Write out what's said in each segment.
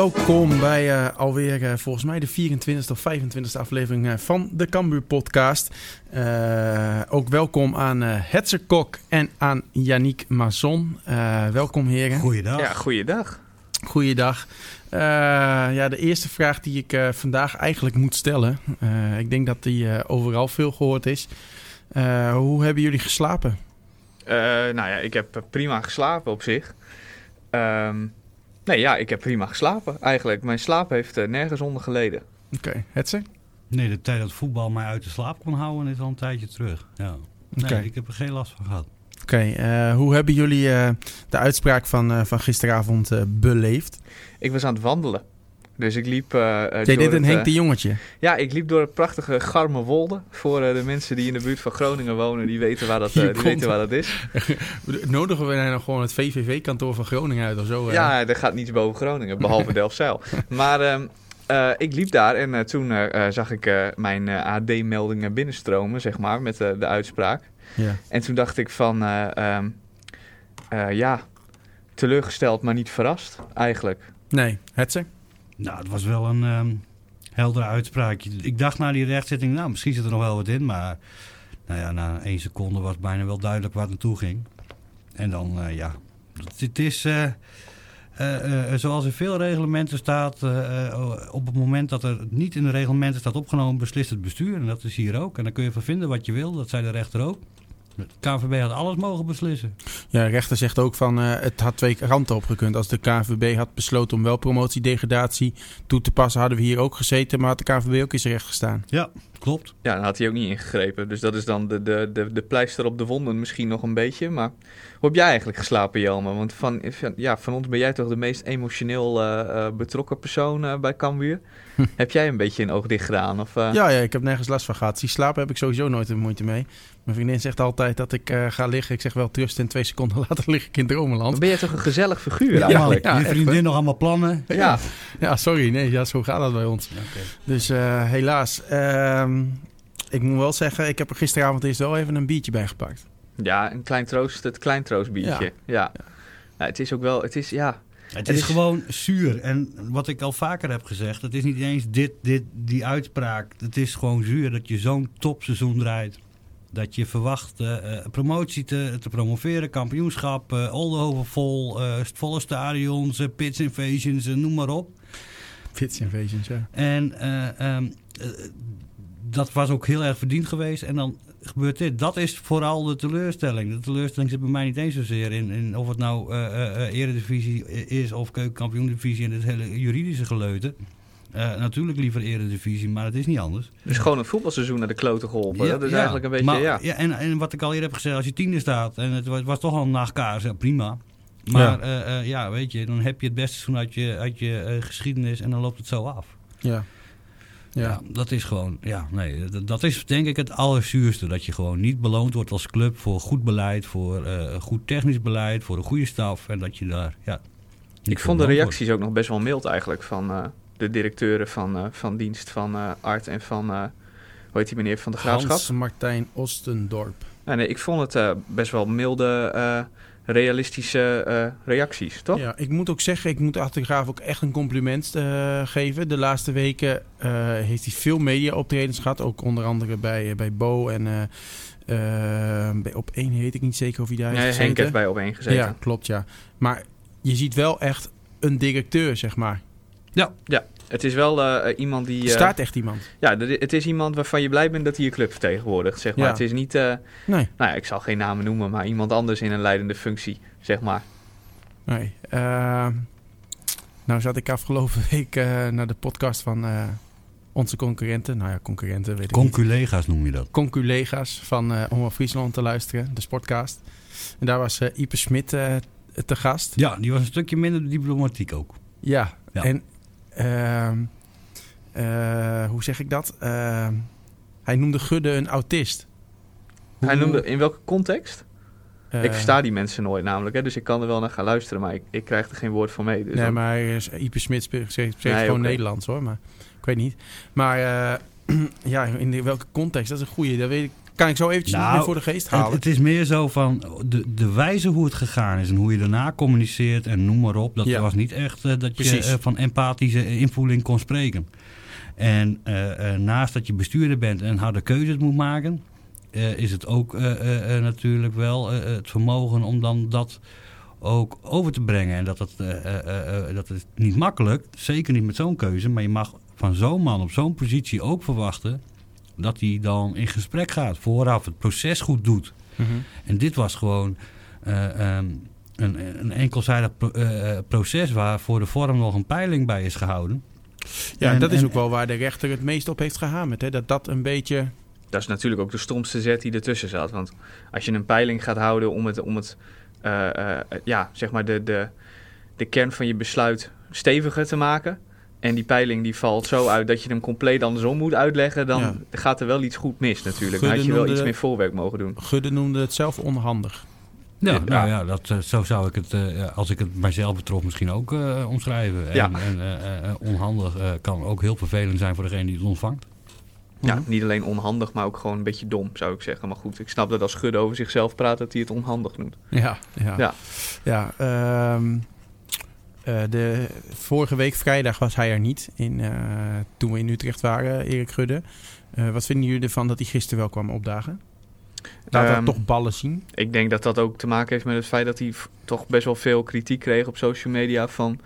Welkom bij uh, alweer uh, volgens mij de 24e of 25e aflevering uh, van de Cambuur podcast. ook welkom aan Hetzer Kok en aan Yannick Mazon. welkom heren. Goeiedag. Ja, goeiedag. Goeiedag. ja, de eerste vraag die ik vandaag eigenlijk moet stellen. ik denk dat die overal veel gehoord is. hoe hebben jullie geslapen? nou ja, ik heb prima geslapen op zich. Um, Nee, ja, ik heb prima geslapen eigenlijk. Mijn slaap heeft uh, nergens onder geleden. Oké, okay. Hetze? Nee, de tijd dat voetbal mij uit de slaap kon houden is al een tijdje terug. Ja. Nee, okay. ik heb er geen last van gehad. Oké, okay, uh, hoe hebben jullie uh, de uitspraak van, van gisteravond beleefd? Ik was aan het wandelen. Dus ik liep... Uh, Jij dit een Henk de Jongetje? Ja, ik liep door het prachtige Garmerwolde. Voor de mensen die in de buurt van Groningen wonen, die weten waar dat, die weten waar dat is. Nodigen we nou gewoon het VVV-kantoor van Groningen uit of zo? Ja, er gaat niets boven Groningen, behalve Delfzijl. maar ehm, ik liep daar en toen zag ik mijn AD-meldingen binnenstromen, zeg maar, met de uitspraak. Ja. En toen dacht ik van, um, ja, teleurgesteld, maar niet verrast, eigenlijk. Nee, Hetze? Nou, het was wel een um, heldere uitspraak. Ik dacht na die rechtszitting, nou, misschien zit er nog wel wat in. Maar nou ja, na één seconde was bijna wel duidelijk waar het naartoe ging. En dan, uh, ja, het, is... Uh, uh, zoals in veel reglementen staat, op het moment dat er niet in de reglementen staat opgenomen, beslist het bestuur. En dat is hier ook. En dan kun je van vinden wat je wil, dat zei de rechter ook. De KVB had alles mogen beslissen. Ja, de rechter zegt ook van uh, het had twee kanten opgekund. Als de KVB had besloten om wel promotiedegradatie toe te passen, hadden we hier ook gezeten, maar had de KVB ook eens recht gestaan. Ja, klopt. Ja, dan had hij ook niet ingegrepen. Dus dat is dan de, de, de, de pleister op de wonden misschien nog een beetje. Maar hoe heb jij eigenlijk geslapen, Jelme? Want van, ja, van ons ben jij toch de meest emotioneel uh, uh, betrokken persoon uh, bij Cambuur. heb jij een beetje een oog dicht gedaan? Of, Ja, ja, ik heb nergens last van gehad. Die slapen heb ik sowieso nooit een moeite mee. Mijn vriendin zegt altijd dat ik ga liggen. Ik zeg wel trust en twee seconden later lig ik in dromenland. Dan ben je toch een gezellig figuur ja, eigenlijk? Ja, je vriendin nog allemaal plannen? Ja. ja, sorry. Nee, ja, zo gaat dat bij ons. Okay. Dus helaas. Ehm, ik moet wel zeggen, ik heb er gisteravond eerst wel even een biertje bij gepakt. Ja, een klein troost, het klein troostbiertje. Ja. Ja. ja. het is ook wel, het is, ja... Het, is, is, gewoon zuur. En wat ik al vaker heb gezegd, het is niet eens dit, dit, die uitspraak. Het is gewoon zuur dat je zo'n topseizoen draait. Dat je verwacht uh, promotie te, te, promoveren, kampioenschap, uh, Oldenhoven vol, uh, volle stadions, uh, pits invasions, noem maar op. Pits invasions, ja. En um, dat was ook heel erg verdiend geweest. En dan gebeurt dit. Dat is vooral de teleurstelling. De teleurstelling zit bij mij niet eens zozeer in, in of het nou uh, uh, eredivisie is of keukenkampioen-divisie en het hele juridische geleute. Uh, natuurlijk liever eredivisie, maar het is niet anders. Dus gewoon een voetbalseizoen naar de kloten geholpen. Ja, dat is ja, eigenlijk een beetje, maar, ja. ja en, en wat ik al eerder heb gezegd, als je tiende staat en het was, was toch al na elkaar, ja, prima. Maar ja. ja. weet je, dan heb je het beste seizoen uit je, uit je geschiedenis en dan loopt het zo af. Ja. Ja. ja. dat is gewoon, ja, nee, dat, dat, is denk ik het allerzuurste. Dat je gewoon niet beloond wordt als club voor goed beleid, voor uh, goed technisch beleid, voor een goede staf. En dat je daar, ja. Ik vond de reacties wordt. ook nog best wel mild eigenlijk van uh, de directeuren van, uh, van dienst van Art en van, hoe heet die meneer van de Graafschap? Hans Martijn Ostendorp. Nee, nee, ik vond het best wel milde realistische uh, reacties, toch? Ja, ik moet ook zeggen, ik moet Achtergraaf ook echt een compliment uh, geven. De laatste weken uh, heeft hij veel media-optredens gehad. Ook onder andere bij, bij Bo en bij Op 1 weet ik niet zeker of hij daar nee, heeft Henk heeft bij Op 1 gezeten. Ja, klopt, ja. Maar je ziet wel echt een directeur, zeg maar. Ja, ja. Het is wel uh, iemand die... Uh, staat echt iemand. Ja, het is iemand waarvan je blij bent dat hij je club vertegenwoordigt, zeg maar. Ja. Het is niet... Uh, nee. Nou ja, ik zal geen namen noemen, maar iemand anders in een leidende functie, zeg maar. Nee. nou zat ik afgelopen week naar de podcast van onze concurrenten. Nou ja, concurrenten weet ik Conculega's noem je dat? Conculega's van uh, Omroep Friesland te luisteren, de sportcast. En daar was Ipe Smit te gast. Ja, die was een stukje minder diplomatiek ook. Ja, ja. en uh, uh, hoe zeg ik dat? Uh, hij noemde Gudde een autist. Hij noemde in welke context? ik versta die mensen nooit namelijk, hè, dus ik kan er wel naar gaan luisteren, maar ik, ik krijg er geen woord van mee. Dus nee, dan... maar Ipe Smit spreekt, spreekt nee, gewoon okay. Nederlands hoor, maar ik weet niet. Maar ja, in welke context? Dat is een goede. Dat weet ik, kan ik zo eventjes nou, meer voor de geest halen. Het, is meer zo van de, de wijze hoe het gegaan is en hoe je daarna communiceert en noem maar op. Dat was niet echt dat je van empathische invoeling kon spreken. En naast dat je bestuurder bent en harde keuzes moet maken, is het ook natuurlijk wel het vermogen om dan dat ook over te brengen. En dat, het, dat is niet makkelijk, zeker niet met zo'n keuze, maar je mag van zo'n man op zo'n positie ook verwachten dat hij dan in gesprek gaat, vooraf het proces goed doet. Mhm. En dit was gewoon uh, um, een, een enkelzijdig uh, proces waar voor de vorm nog een peiling bij is gehouden. Ja, en, dat is ook wel waar de rechter het meest op heeft gehamerd. Hè? Dat dat een beetje... Dat is natuurlijk ook de stomste zet die ertussen zat. Want als je een peiling gaat houden om het, om het ja, zeg maar de, de, de kern van je besluit steviger te maken en die peiling die valt zo uit dat je hem compleet andersom moet uitleggen, dan gaat er wel iets goed mis natuurlijk. dan had je wel iets meer voorwerk mogen doen. Gudde noemde het zelf onhandig. Ja, nou ja, dat, eh, zo zou ik het, uh, als ik het mijzelf betrof, misschien ook uh, omschrijven. Ja. En, en onhandig kan ook heel vervelend zijn voor degene die het ontvangt. Ja, niet alleen onhandig, maar ook gewoon een beetje dom, zou ik zeggen. Maar goed, ik snap dat als Gudde over zichzelf praat, dat hij het onhandig noemt. Ja, ja. ja. ja um, uh, de, vorige week vrijdag was hij er niet in, uh, toen we in Utrecht waren, Erik Gudde. Uh, wat vinden jullie ervan dat hij gisteren wel kwam opdagen? Laat um, hij toch ballen zien? Ik denk dat dat ook te maken heeft met het feit dat hij toch best wel veel kritiek kreeg op social media van...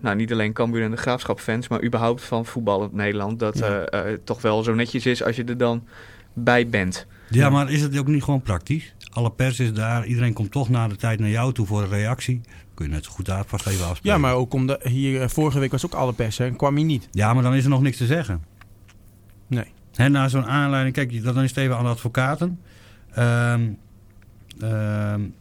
nou, niet alleen Cambuur en de Graafschap fans, maar überhaupt van voetbal in Nederland. Dat ja. toch wel zo netjes is als je er dan bij bent. Ja, maar is het ook niet gewoon praktisch? Alle pers is daar, iedereen komt toch na de tijd naar jou toe voor een reactie kun je net zo goed daar geven afspreken. Ja, maar ook omdat hier eh, vorige week was ook alle pers en kwam hij niet. Ja, maar dan is er nog niks te zeggen. Nee. He, na zo'n aanleiding, kijk, dan is het even aan de advocaten. Um, um,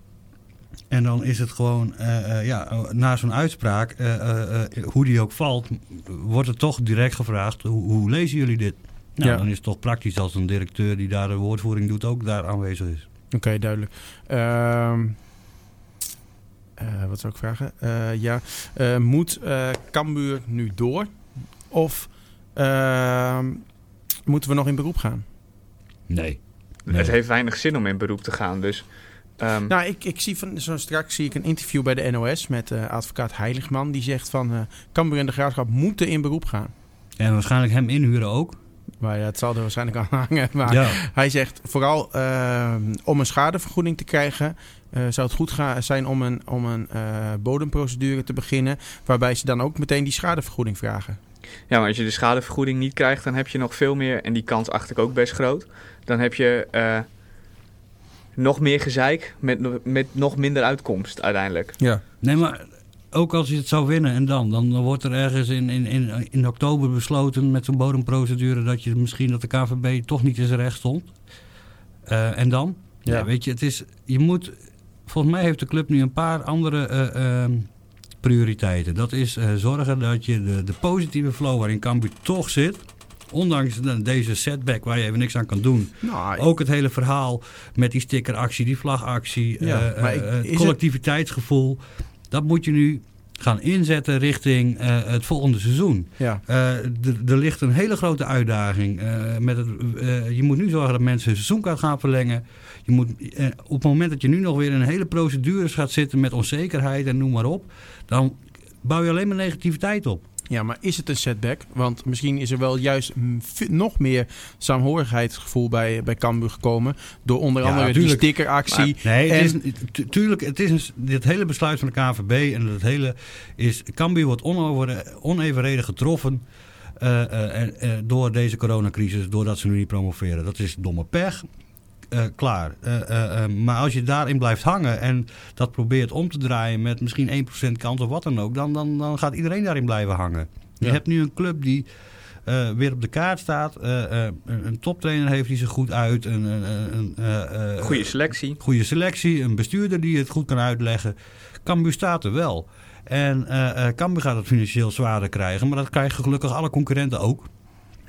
en dan is het gewoon, uh, uh, ja, na zo'n uitspraak, uh, hoe die ook valt, wordt er toch direct gevraagd, hoe, hoe lezen jullie dit? Nou, ja. dan is het toch praktisch als een directeur die daar de woordvoering doet ook daar aanwezig is. Oké, okay, duidelijk. Ehm, uh, wat zou ik vragen? Uh, ja, uh, moet Cambuur nu door? Of ehm, moeten we nog in beroep gaan? Nee. nee. Het heeft weinig zin om in beroep te gaan, dus... Um... Nou, ik, ik zie van zo straks zie ik een interview bij de NOS met advocaat Heiligman. Die zegt van uh, Cambuur en de Graafschap moeten in beroep gaan. En waarschijnlijk hem inhuren ook. Maar ja, het zal er waarschijnlijk aan hangen. Maar ja. hij zegt vooral uh, om een schadevergoeding te krijgen... Uh, zou het goed zijn om een, om een uh, bodemprocedure te beginnen... waarbij ze dan ook meteen die schadevergoeding vragen. Ja, maar als je de schadevergoeding niet krijgt... dan heb je nog veel meer, en die kans acht ik ook best groot... dan heb je uh, nog meer gezeik met, met nog minder uitkomst uiteindelijk. Ja. Nee, maar ook als je het zou winnen en dan, dan wordt er ergens in, in, in, in oktober besloten met zo'n bodemprocedure dat je misschien dat de KVB toch niet in zijn recht stond. Uh, en dan? Ja. ja. weet je, het is, je moet, volgens mij heeft de club nu een paar andere uh, uh, prioriteiten. Dat is eh, zorgen dat je de, de positieve flow waarin Cambuur toch zit, ondanks deze setback waar je even niks aan kan doen. Nou, ook het hele verhaal met die stickeractie, die vlagactie, ja, uh, collectiviteitsgevoel. Dat moet je nu gaan inzetten richting uh, het volgende seizoen. Ja. Uh, er ligt een hele grote uitdaging. Uh, met het, je moet nu zorgen dat mensen hun seizoenkaart gaan verlengen. Je moet, op het moment dat je nu nog weer in een hele procedures gaat zitten met onzekerheid en noem maar op, dan bouw je alleen maar negativiteit op. Ja, maar is het een setback? Want misschien is er wel juist nog meer saamhorigheidsgevoel bij, bij Cambuur gekomen. Door onder andere die stickeractie. nee, het is, tuurlijk, het is een, dit hele besluit van de KVB en het hele is... Cambuur wordt onevenredig getroffen uh, uh, uh, door deze coronacrisis, doordat ze nu niet promoveren. Dat is domme pech. Uh, klaar. Uh, uh, maar als je daarin blijft hangen en dat probeert om te draaien met misschien 1% kans of wat dan ook, dan, dan, dan gaat iedereen daarin blijven hangen. Je hebt nu een club die weer op de kaart staat, een toptrainer heeft die zich goed uit, een, een, een goede selectie. Goede selectie, een bestuurder die het goed kan uitleggen. Cambuur staat er wel. En Cambuur gaat het financieel zwaarder krijgen, maar dat krijgen gelukkig alle concurrenten ook.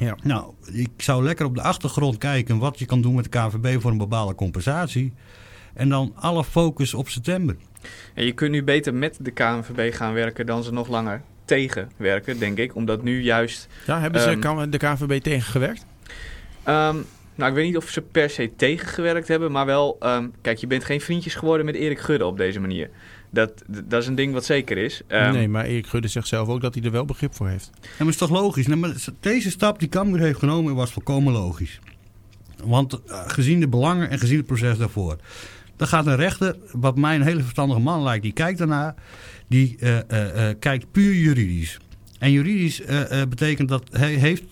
Ja. Nou, ik zou lekker op de achtergrond kijken wat je kan doen met de KVB voor een bepaalde compensatie. En dan alle focus op september. En je kunt nu beter met de KNVB gaan werken dan ze nog langer tegenwerken, denk ik. Omdat nu juist... Ja, hebben ze um, de KNVB tegengewerkt? Um, nou, ik weet niet of ze per se tegengewerkt hebben, maar wel, ehm, kijk, je bent geen vriendjes geworden met Erik Gudde op deze manier. Dat, dat is een ding wat zeker is. Um, nee, maar Erik Gudde zegt zelf ook dat hij er wel begrip voor heeft. Ja, maar is toch logisch? Nee, maar deze stap die Cambuur heeft genomen was volkomen logisch. Want uh, gezien de belangen en gezien het proces daarvoor. Dan gaat een rechter, wat mij een hele verstandige man lijkt, die kijkt daarna. Die uh, uh, kijkt puur juridisch. En juridisch betekent dat hij heeft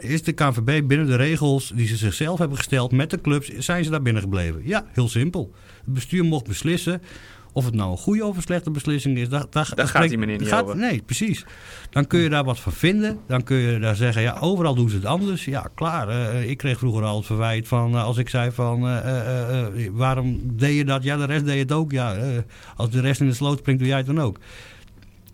is de KNVB binnen de regels die ze zichzelf hebben gesteld met de clubs, zijn ze daar binnen gebleven? Ja, heel simpel. Het bestuur mocht beslissen of het nou een goede of een slechte beslissing is. Daar, daar, daar gaat die meneer niet gaat, over. Nee, precies. Dan kun je daar wat van vinden. Dan kun je daar zeggen, ja, overal doen ze het anders. Ja, klaar. Uh, ik kreeg vroeger al het verwijt van, uh, als ik zei van, uh, waarom deed je dat? Ja, de rest deed het ook. Ja, als de rest in de sloot springt, doe jij het dan ook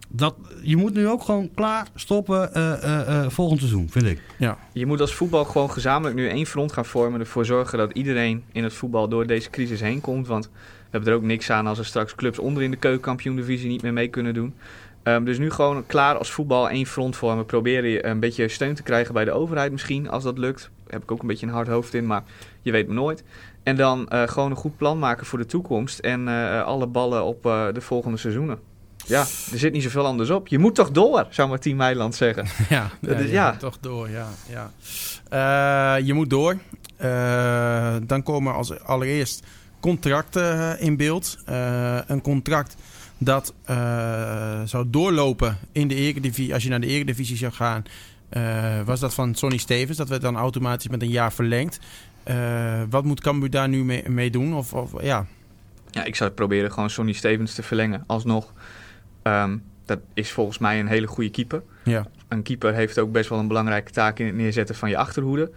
dat, je moet nu ook gewoon klaar stoppen uh, uh, volgend seizoen, vind ik. Ja. Je moet als voetbal gewoon gezamenlijk nu één front gaan vormen. Ervoor zorgen dat iedereen in het voetbal door deze crisis heen komt. Want hebben er ook niks aan als er straks clubs onder in de keukenkampioen-divisie niet meer mee kunnen doen. Um, dus nu gewoon klaar als voetbal één front vormen. Proberen je een beetje steun te krijgen bij de overheid misschien, als dat lukt. Daar heb ik ook een beetje een hard hoofd in, maar je weet me nooit. En dan uh, gewoon een goed plan maken voor de toekomst. En alle ballen op de volgende seizoenen. Ja, er zit niet zoveel anders op. Je moet toch door, zou Martien Meiland zeggen. ja, ja, dus, ja. toch door, ja. ja. Je moet door. Dan komen als allereerst contracten in beeld. Uh, een contract dat zou doorlopen in de Eredivisie. Als je naar de Eredivisie zou gaan, was dat van Sonny Stevens. Dat werd dan automatisch met een jaar verlengd. wat moet Cambuur daar nu mee, mee doen? Of, of, ja. ja, ik zou proberen gewoon Sonny Stevens te verlengen. Alsnog. Um, dat is volgens mij een hele goede keeper. Ja. Een keeper heeft ook best wel een belangrijke taak in het neerzetten van je achterhoede.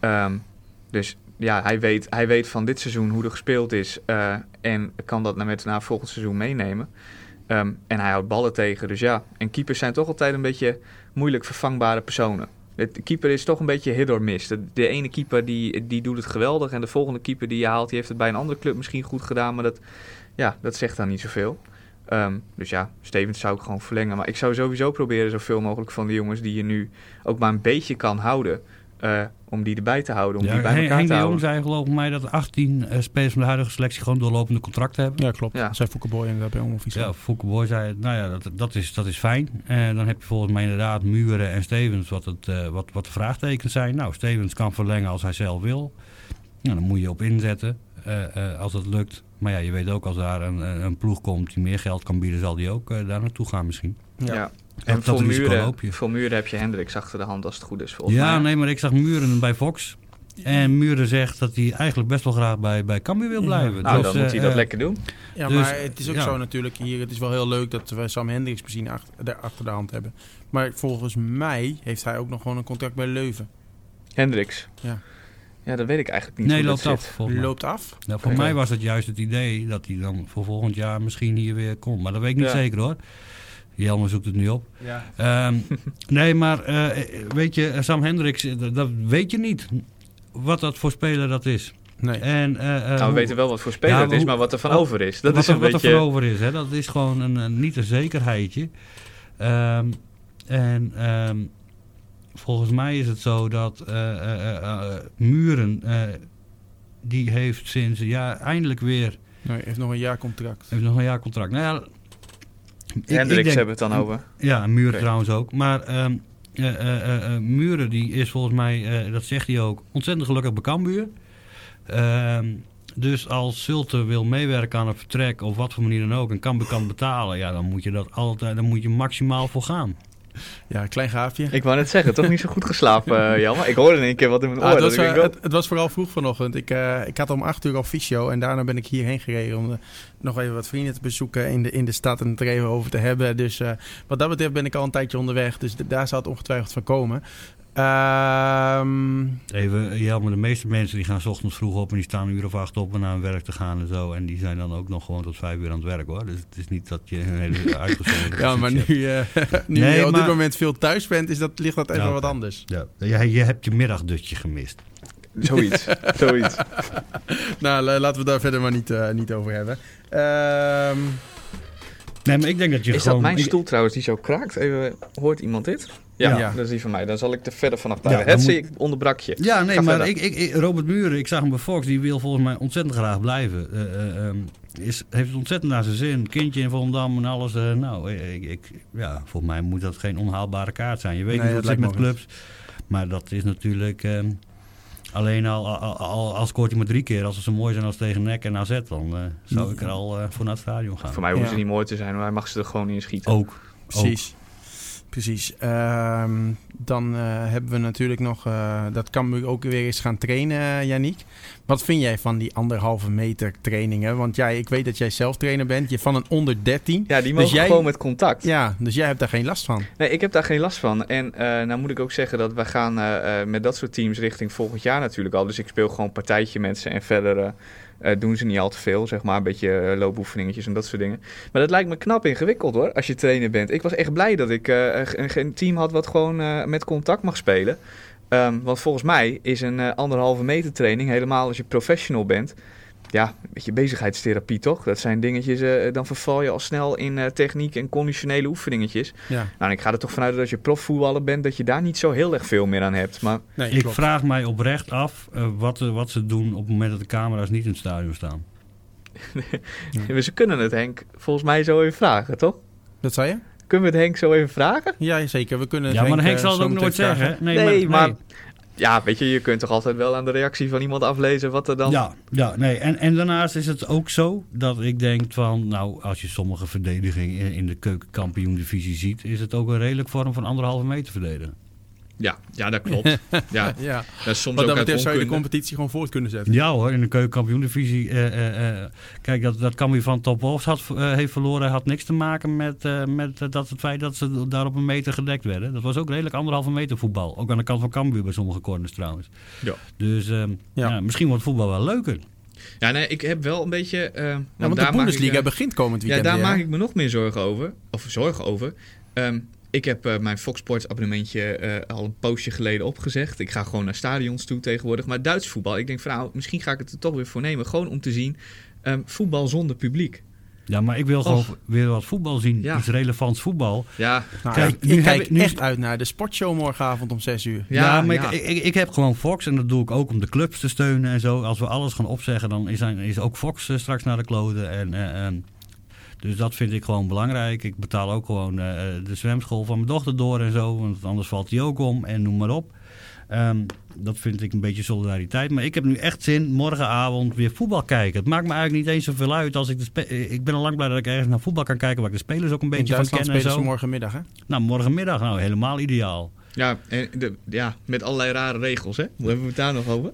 Um, dus ja, hij weet, hij weet van dit seizoen hoe er gespeeld is. Uh, en kan dat met naar volgend seizoen meenemen. Um, en hij houdt ballen tegen. Dus ja, en keepers zijn toch altijd een beetje moeilijk vervangbare personen. De keeper is toch een beetje hit or. De, ene keeper die, die doet het geweldig. En de volgende keeper die je haalt, die heeft het bij een andere club misschien goed gedaan. Maar dat, ja, dat zegt dan niet zoveel. Um, dus ja, Stevens zou ik gewoon verlengen. Maar ik zou sowieso proberen zoveel mogelijk van de jongens die je nu ook maar een beetje kan houden. Uh, om die erbij te houden, om ja, die bij elkaar Henk te houden. zei geloof mij dat 18 uh, eh, spelers van de huidige selectie gewoon doorlopende contracten hebben. Ja, klopt. Ja. Zei Foukeboy inderdaad bij Omoffice. Ja, Foukeboy zei, nou ja, dat, dat, is, dat is fijn. En dan heb je volgens mij inderdaad Muren en Stevens wat, het, uh, wat, wat de vraagtekens zijn. Nou, Stevens kan verlengen als hij zelf wil. Nou, dan moet je op inzetten. Uh, als dat lukt. Maar ja, je weet ook als daar een, een ploeg komt die meer geld kan bieden, zal die ook uh, daar naartoe gaan misschien. Ja. ja. En dat, voor, muren, voor Muren heb je Hendricks achter de hand als het goed is volgens ja, nee, maar ik zag Muren bij Fox. En Muren zegt dat hij eigenlijk best wel graag bij, bij Cambuur wil blijven. Nou, dus, dan moet hij dat lekker doen. Ja, dus, maar het is ook zo natuurlijk hier. Het is wel heel leuk dat we Sam Hendricks misschien achter, achter de hand hebben. Maar volgens mij heeft hij ook nog gewoon een contract bij Leuven. Hendricks? Ja. Ja, dat weet ik eigenlijk niet. Nee, loopt af. Loopt af? Nou, voor mij was het juist het idee dat hij dan voor volgend jaar misschien hier weer komt. Maar dat weet ik niet zeker hoor. Jelmer zoekt het nu op. Ja. Um, nee, maar uh, weet je, Sam Hendricks, eh, dat weet je niet. Wat dat voor speler dat is. Nee. En, uh, nou, we weten wel wat voor speler het is, maar wat er van over is. Dat wat is een wat beetje... er van over is, hè, dat is gewoon een, een niet een zekerheidje. Um, en um, volgens mij is het zo dat uh, Muren, die heeft sinds ja, eindelijk weer... Nee, heeft nog een jaar contract. Heeft nog een jaar contract. Nou ja, Hendricks hebben het dan over. Ja, Muren trouwens ook. Maar um, Muren die is volgens mij, dat zegt hij ook, ontzettend gelukkig bij Cambuur. Ehm, dus als Zulte wil meewerken aan een vertrek of wat voor manier dan ook en Cambuur kan betalen, ja, dan moet je dat altijd, dan moet je maximaal voor gaan. Ja, klein gaafje. Ik wou net zeggen, toch niet zo goed geslapen, uh, Jan. Ik hoorde in één keer wat in mijn ah, oor. het, was, het, het, was vooral vroeg vanochtend. Ik, uh, ik had om acht uur al fysio en daarna ben ik hierheen gereden om uh, nog even wat vrienden te bezoeken in de, in de stad en het er even over te hebben. Dus wat dat betreft ben ik al een tijdje onderweg. Dus daar zal het ongetwijfeld van komen. Um... Even, ja, maar de meeste mensen die gaan s ochtends vroeg op en die staan een uur of acht op om naar hun werk te gaan en zo. En die zijn dan ook nog gewoon tot vijf uur aan het werk hoor. Dus het is niet dat je een hele uitgezonderde Ja, maar nu, uh, nu nee, je op dit moment veel thuis bent, is dat, ligt dat even wat anders. Ja. ja, je hebt je middagdutje gemist. Zoiets, zoiets. nou, laten we daar verder maar niet, uh, niet over hebben. Um... Nee, maar ik denk dat je is gewoon... Is dat mijn stoel trouwens die zo kraakt? Even, hoort iemand dit? Ja, ja, dat is die van mij. Dan zal ik er verder vanaf blijven. Ja, moet... ik onderbrak je. Ja, nee, maar ik, ik, Robert Muren, ik zag hem bij Fox, die wil volgens mij ontzettend graag blijven. Uh, um, is, heeft het ontzettend naar zijn zin. Kindje in Volendam en alles. Uh, nou, ik, ik, ja, volgens mij moet dat geen onhaalbare kaart zijn. Je weet niet hoe het zit met clubs. Maar dat is natuurlijk... Uh, alleen al, al, al, al scoort hij maar drie keer. Als ze zo mooi zijn als tegen NEC en AZ, dan uh, zou ik er al uh, voor naar het stadion gaan. Voor mij hoeven ja. ze niet mooi te zijn, maar hij mag ze er gewoon in schieten. Ook. Precies. Ook. Precies. Uh, dan uh, hebben we natuurlijk nog, uh, dat kan ook weer eens gaan trainen, Janiek. Wat vind jij van die anderhalve meter trainingen? Want jij, ik weet dat jij zelf trainer bent, je van een onder 13. Ja, die mogen dus jij, gewoon met contact. Ja, dus jij hebt daar geen last van. Nee, ik heb daar geen last van. En nou moet ik ook zeggen dat we gaan met dat soort teams richting volgend jaar natuurlijk al. Dus ik speel gewoon partijtje met ze en verder uh, doen ze niet al te veel, zeg maar. Een beetje uh, loopoefeningetjes en dat soort dingen. Maar dat lijkt me knap ingewikkeld hoor, als je trainer bent. Ik was echt blij dat ik uh, een, team had wat gewoon met contact mag spelen. Um, want volgens mij is een anderhalve meter training, helemaal als je professional bent, ja, een beetje bezigheidstherapie toch? Dat zijn dingetjes, uh, dan verval je al snel in uh, techniek en conditionele oefeningetjes. Ja. Nou, ik ga er toch vanuit dat als je profvoetballer bent, dat je daar niet zo heel erg veel meer aan hebt. Maar... Nee, ik vraag mij oprecht af uh, wat, wat ze doen op het moment dat de camera's niet in het stadion staan. nee. Ze kunnen het Henk volgens mij zo even vragen, toch? Dat zei je? Kunnen we het Henk zo even vragen? Ja, zeker. We kunnen ja, Henk, maar Henk zal het ook nooit zeggen. Nee, nee, maar, maar ja, weet je, je kunt toch altijd wel aan de reactie van iemand aflezen wat er dan... Ja, ja nee. En, en daarnaast is het ook zo dat ik denk van... Nou, als je sommige verdediging in, de keukenkampioen-divisie ziet... is het ook een redelijk vorm van anderhalve meter verdedigen. Ja, ja, dat klopt. ja. ja. Dat is soms dat zou je de competitie gewoon voort kunnen zetten. Ja hoor, in de keukenkampioen-divisie. Uh, uh, uh, kijk, dat, dat Cambuur van Top had, heeft verloren... had niks te maken met, met dat het feit dat ze daar op een meter gedekt werden. Dat was ook redelijk anderhalve meter voetbal. Ook aan de kant van Cambuur bij sommige corners trouwens. Ja. Dus ehm, ja. ja. misschien wordt voetbal wel leuker. Ja, nee, ik heb wel een beetje... Uh, want, ja, want de Bundesliga begint komend weekend Ja, daar maak ik me nog meer zorgen over. Of zorgen over. Um, ik heb uh, mijn Fox Sports abonnementje uh, al een poosje geleden opgezegd. Ik ga gewoon naar stadions toe tegenwoordig. Maar Duits voetbal, ik denk van nou, misschien ga ik het er toch weer voor nemen. Gewoon om te zien um, voetbal zonder publiek. Ja, maar ik wil gewoon weer wat voetbal zien. Ja. Iets relevants voetbal. Ja. Nou, Kijk, ik, nu kijk ik nu... echt uit naar de sportshow morgenavond om 6 uur. Ja, ja maar Ik, ik, ik, heb gewoon Fox en dat doe ik ook om de clubs te steunen en zo. Als we alles gaan opzeggen, dan is, is ook Fox uh, straks naar de kloten. En, en dus dat vind ik gewoon belangrijk. Ik betaal ook gewoon uh, de zwemschool van mijn dochter door en zo. Want anders valt die ook om en noem maar op. Um, dat vind ik een beetje solidariteit. Maar ik heb nu echt zin morgenavond weer voetbal kijken. Het maakt me eigenlijk niet eens zoveel uit als ik de Ik ben al lang blij dat ik ergens naar voetbal kan kijken waar ik de spelers ook een beetje van ken en zo. morgenmiddag hè? Nou, morgenmiddag nou helemaal ideaal. Ja, en de, ja, met allerlei rare regels hè. Hoe hebben we het daar nog over?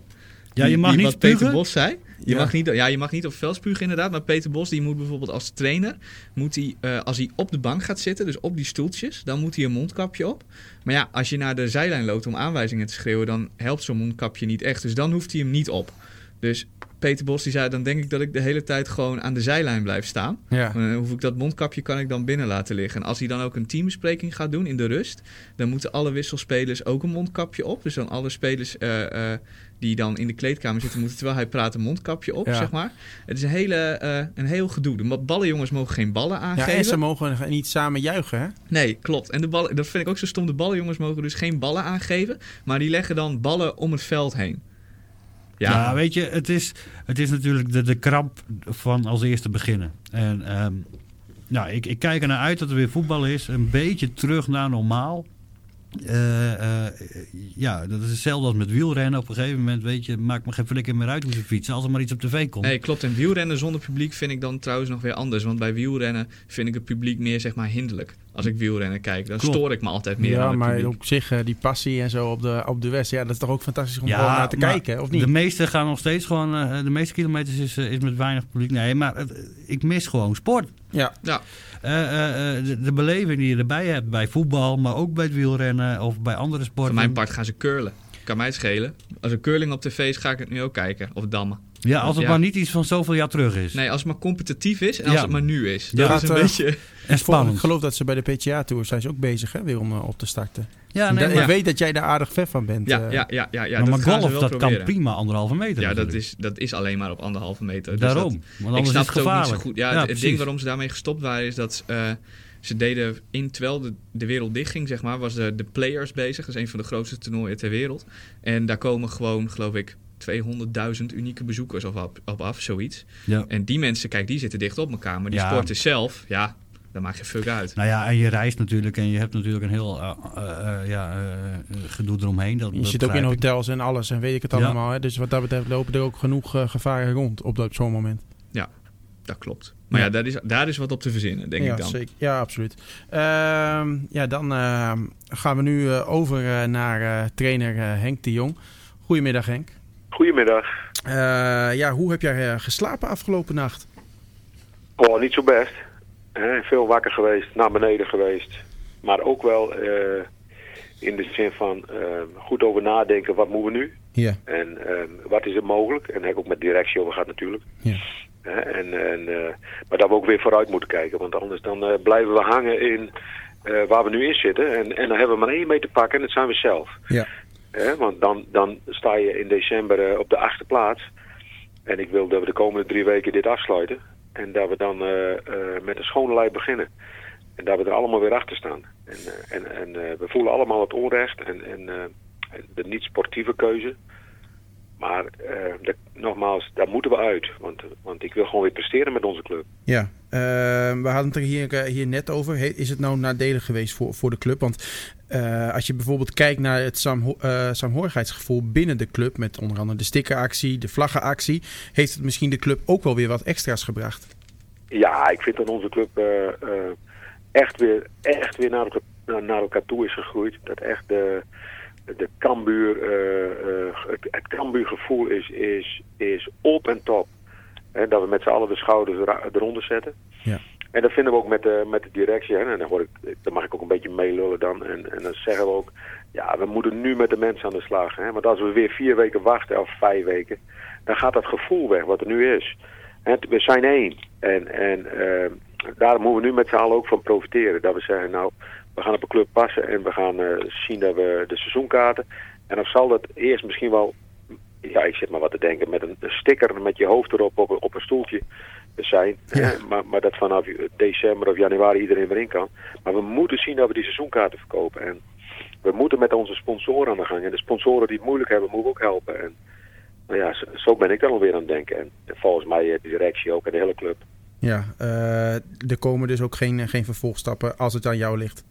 Ja, je mag niet wat Peter Bos zei. Je, mag niet, ja, je mag niet op veld spugen inderdaad. Maar Peter Bos die moet bijvoorbeeld als trainer... Moet hij, uh, als hij op de bank gaat zitten, dus op die stoeltjes... dan moet hij een mondkapje op. Maar ja, als je naar de zijlijn loopt om aanwijzingen te schreeuwen... dan helpt zo'n mondkapje niet echt. Dus dan hoeft hij hem niet op. Dus Peter Bos die zei, dan denk ik dat ik de hele tijd gewoon aan de zijlijn blijf staan. Ja. Dan hoef ik dat mondkapje kan ik dan binnen laten liggen. En als hij dan ook een teambespreking gaat doen in de rust, dan moeten alle wisselspelers ook een mondkapje op. Dus dan alle spelers uh, uh, die dan in de kleedkamer zitten, moeten terwijl hij praat een mondkapje op, zeg maar. Het is een, hele, een heel gedoe. De ballenjongens mogen geen ballen aangeven. Ja, en ze mogen niet samen juichen, hè? Nee, klopt. En de ballen, dat vind ik ook zo stom. De ballenjongens mogen dus geen ballen aangeven, maar die leggen dan ballen om het veld heen. Ja. ja, weet je, het is, het is natuurlijk de, de kramp van als eerste beginnen. En um, nou, ik, ik kijk er naar uit dat er weer voetbal is. Een beetje terug naar normaal. Uh, uh, ja, dat is hetzelfde als met wielrennen. Op een gegeven moment, weet je, maakt me geen flikker meer uit hoe ze fietsen. Als er maar iets op tv komt. Nee, klopt. En wielrennen zonder publiek vind ik dan trouwens nog weer anders. Want bij wielrennen vind ik het publiek meer, zeg maar, hinderlijk. Als ik wielrennen kijk, dan stoor ik me altijd meer ja, aan maar op zich, uh, die passie en zo op de, op de West. Ja, dat is toch ook fantastisch om gewoon naar te kijken, of niet? De meeste gaan nog steeds gewoon... de meeste kilometers is, is met weinig publiek. Nee, maar ik mis gewoon sport. Ja. ja. Uh, uh, de, de, beleving die je erbij hebt bij voetbal, maar ook bij het wielrennen of bij andere sporten. Voor mijn part gaan ze curlen. Kan mij schelen. Als er curling op tv is, ga ik het nu ook kijken. Of dammen. Ja, als het maar niet iets van zoveel jaar terug is. Nee, als het maar competitief is en als het maar nu is. Dat ja, is een beetje... En spannend. Ik geloof dat ze bij de PGA Tour zijn ze ook bezig hè, weer om op te starten. Ja, nee, Ik weet dat jij daar aardig ver van bent. Ja, ja, ja, ja, ja maar, maar golf, dat kan prima anderhalve meter. Ja, dat is, dat is alleen maar op anderhalve meter. Dus Daarom, want anders ik snap is het, het ook niet zo goed. Ja, het, ding waarom ze daarmee gestopt waren is dat... Uh, ze deden in terwijl de, de wereld dichtging, zeg maar, was de, de Players bezig. Dat is een van de grootste toernooien ter wereld. En daar komen gewoon, geloof ik, 200.000 unieke bezoekers op, op af, zoiets. Ja. En die mensen, kijk, die zitten dicht op elkaar. Maar die ja. sporten zelf, ja, daar maak je fuck uit. Nou ja, en je reist natuurlijk en je hebt natuurlijk een heel uh, uh, ja, gedoe eromheen. Dat, je zit ook in hotels en alles en weet ik het allemaal. Hè? Dus wat dat betreft lopen er ook genoeg gevaren rond op, op zo'n moment. Ja, dat klopt. Maar ja, daar, is, daar is wat op te verzinnen, denk ik dan. Zeker. Ja, absoluut. Ehm, ja, dan ehm, gaan we nu over naar trainer Henk de Jong. Goedemiddag Henk. Goedemiddag. ja, hoe heb jij geslapen afgelopen nacht? Oh, niet zo best veel wakker geweest, naar beneden geweest. Maar ook wel uh, in de zin van uh, goed over nadenken, wat moeten we nu? Ja. En uh, wat is er mogelijk? En daar heb ik ook met directie over gehad natuurlijk. Ja. en, en, maar dat we ook weer vooruit moeten kijken. Want anders dan blijven we hangen in waar we nu in zitten. En, en dan hebben we maar één mee te pakken en dat zijn we zelf. Ja. Want dan, dan sta je in december op de achtste plaats. En ik wil dat we de komende drie weken dit afsluiten. En dat we dan uh, uh, met een schone lei beginnen. En dat we er allemaal weer achter staan. En, en, en we voelen allemaal het onrecht en, en de niet-sportieve keuze. Maar nogmaals, daar moeten we uit. Want, want ik wil gewoon weer presteren met onze club. Ja, we hadden het er hier, hier net over. Is het nou nadelig geweest voor, voor de club? Want uh, als je bijvoorbeeld kijkt naar het uh, saamhorigheidsgevoel binnen de club, met onder andere de stickeractie, de vlaggenactie, heeft het misschien de club ook wel weer wat extra's gebracht? Ja, ik vind dat onze club uh, echt weer, echt weer naar, elkaar, naar elkaar toe is gegroeid. Dat echt de, de Cambuur, het, het Cambuurgevoel is, is, is op en top. Hè, dat we met z'n allen de schouders eronder zetten. Ja. En dat vinden we ook met de, met de directie. Hè. En dan, hoor ik, dan mag ik ook een beetje meelullen dan. En, en dan zeggen we ook, ja, we moeten nu met de mensen aan de slag. Hè. Want als we weer vier weken wachten, of vijf weken, dan gaat dat gevoel weg wat er nu is. En we zijn één. En, en uh, daar moeten we nu met z'n allen ook van profiteren. Dat we zeggen, nou, we gaan op een club passen en we gaan uh, zien dat we de seizoenkaarten... En dan zal dat eerst misschien wel, ja, ik zit maar wat te denken, met een, een sticker met je hoofd erop op, op een stoeltje zijn. Maar, maar dat vanaf december of januari iedereen weer in kan. Maar we moeten zien dat we die seizoenkaarten verkopen. En we moeten met onze sponsoren aan de gang. En de sponsoren die het moeilijk hebben, moeten we ook helpen. En nou ja, zo, ben ik dan alweer aan het denken. En volgens mij de directie ook en de hele club. Ja, uh, er komen dus ook geen, geen vervolgstappen als het aan jou ligt.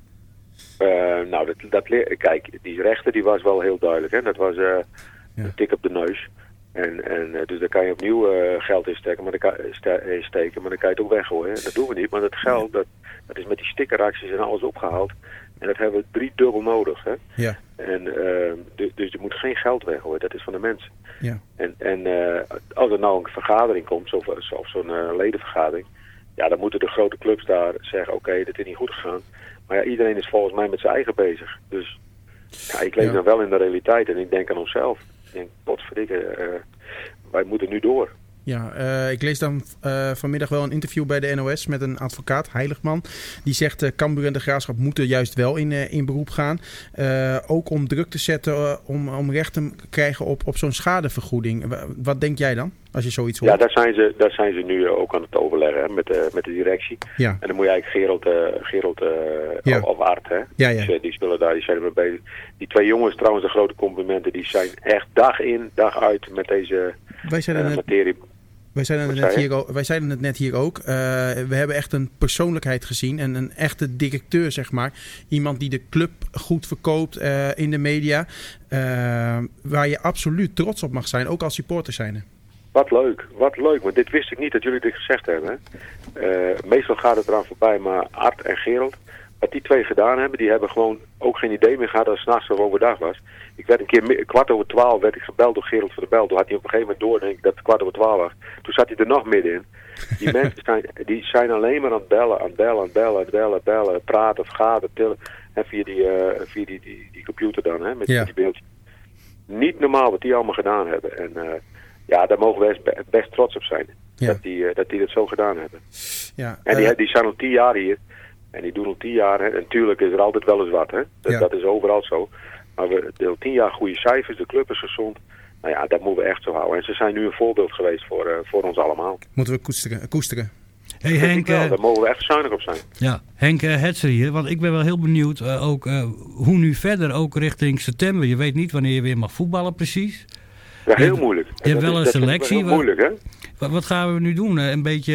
Uh, nou, dat, dat, kijk, die rechter die was wel heel duidelijk. Hè? Dat was uh, een tik op de neus. En, en, eh, dus daar kan je opnieuw uh, geld in steken, maar dan kan, steken, maar dan kan je het ook weggooien. Dat doen we niet, maar dat geld, dat, dat is met die stickeracties en alles opgehaald. En dat hebben we drie dubbel nodig. Hè? Ja. En, uh, dus, dus je moet geen geld weggooien, dat is van de mensen. Ja. En, en uh, als er nou een vergadering komt, of, of zo'n ledenvergadering, ja, dan moeten de grote clubs daar zeggen, oké, okay, dit is niet goed gegaan. Maar ja, iedereen is volgens mij met zijn eigen bezig. Dus ja, ik leef ja. dan wel in de realiteit en ik denk aan onszelf. Ik denk, potverdikke, uh, wij moeten nu door. Ja, uh, ik lees dan uh, vanmiddag wel een interview bij de NOS met een advocaat, Heiligman. Die zegt uh, Cambuur en de Graafschap moeten juist wel in, in beroep gaan. ook om druk te zetten, om, om recht te krijgen op, op zo'n schadevergoeding. wat denk jij dan, als je zoiets hoort? Ja, daar zijn ze, daar zijn ze nu ook aan het overleggen hè, met, de, met de directie. Ja. En dan moet je eigenlijk Gerald, Gerald ja. of Art, hè? Ja, ja. Die, die spullen daar, die zijn er bezig. Die twee jongens trouwens, de grote complimenten, die zijn echt dag in, dag uit met deze Wij zijn materie. Wij zeiden, het net hier, wij zeiden het net hier ook. Uh, we hebben echt een persoonlijkheid gezien. En een echte directeur, zeg maar. Iemand die de club goed verkoopt uh, in de media. Uh, waar je absoluut trots op mag zijn, ook als supporter zijn. Wat leuk, wat leuk. Want dit wist ik niet dat jullie dit gezegd hebben. meestal gaat het eraan voorbij, maar Art en Gerald... Wat die twee gedaan hebben, die hebben gewoon ook geen idee meer gehad als het s'nachts of overdag was. Ik werd een keer kwart over twaalf werd ik gebeld door Gerald van der Bel. Toen had hij op een gegeven moment door denk ik, dat het kwart over twaalf was. Toen zat hij er nog middenin. Die mensen zijn, die zijn alleen maar aan het bellen, aan het bellen, aan het bellen, aan het bellen, bellen, praten, vergaderen, tillen. En via die, uh, via die, die, die, computer dan, hè, met, ja. die beeldjes. Niet normaal wat die allemaal gedaan hebben. En uh, ja, daar mogen we best, best trots op zijn. Ja. Dat, die, uh, dat die dat zo gedaan hebben. Ja, en die, die zijn al tien jaar hier. En die doen al tien jaar. Hè. En natuurlijk is er altijd wel eens wat. Hè. Dat, ja. dat is overal zo. Maar we deel tien jaar goede cijfers, de club is gezond. Nou ja, dat moeten we echt zo houden. En ze zijn nu een voorbeeld geweest voor, uh, voor ons allemaal. Moeten we koesteren. koesteren. Hey, Henk, daar mogen we echt zuinig op zijn. Ja, Henk Hetzer hier, want ik ben wel heel benieuwd ook hoe nu verder, ook richting september. Je weet niet wanneer je weer mag voetballen precies. Ja, heel moeilijk. Je hebt wel een selectie. Heel moeilijk, hè? Wat, gaan we nu doen? Een beetje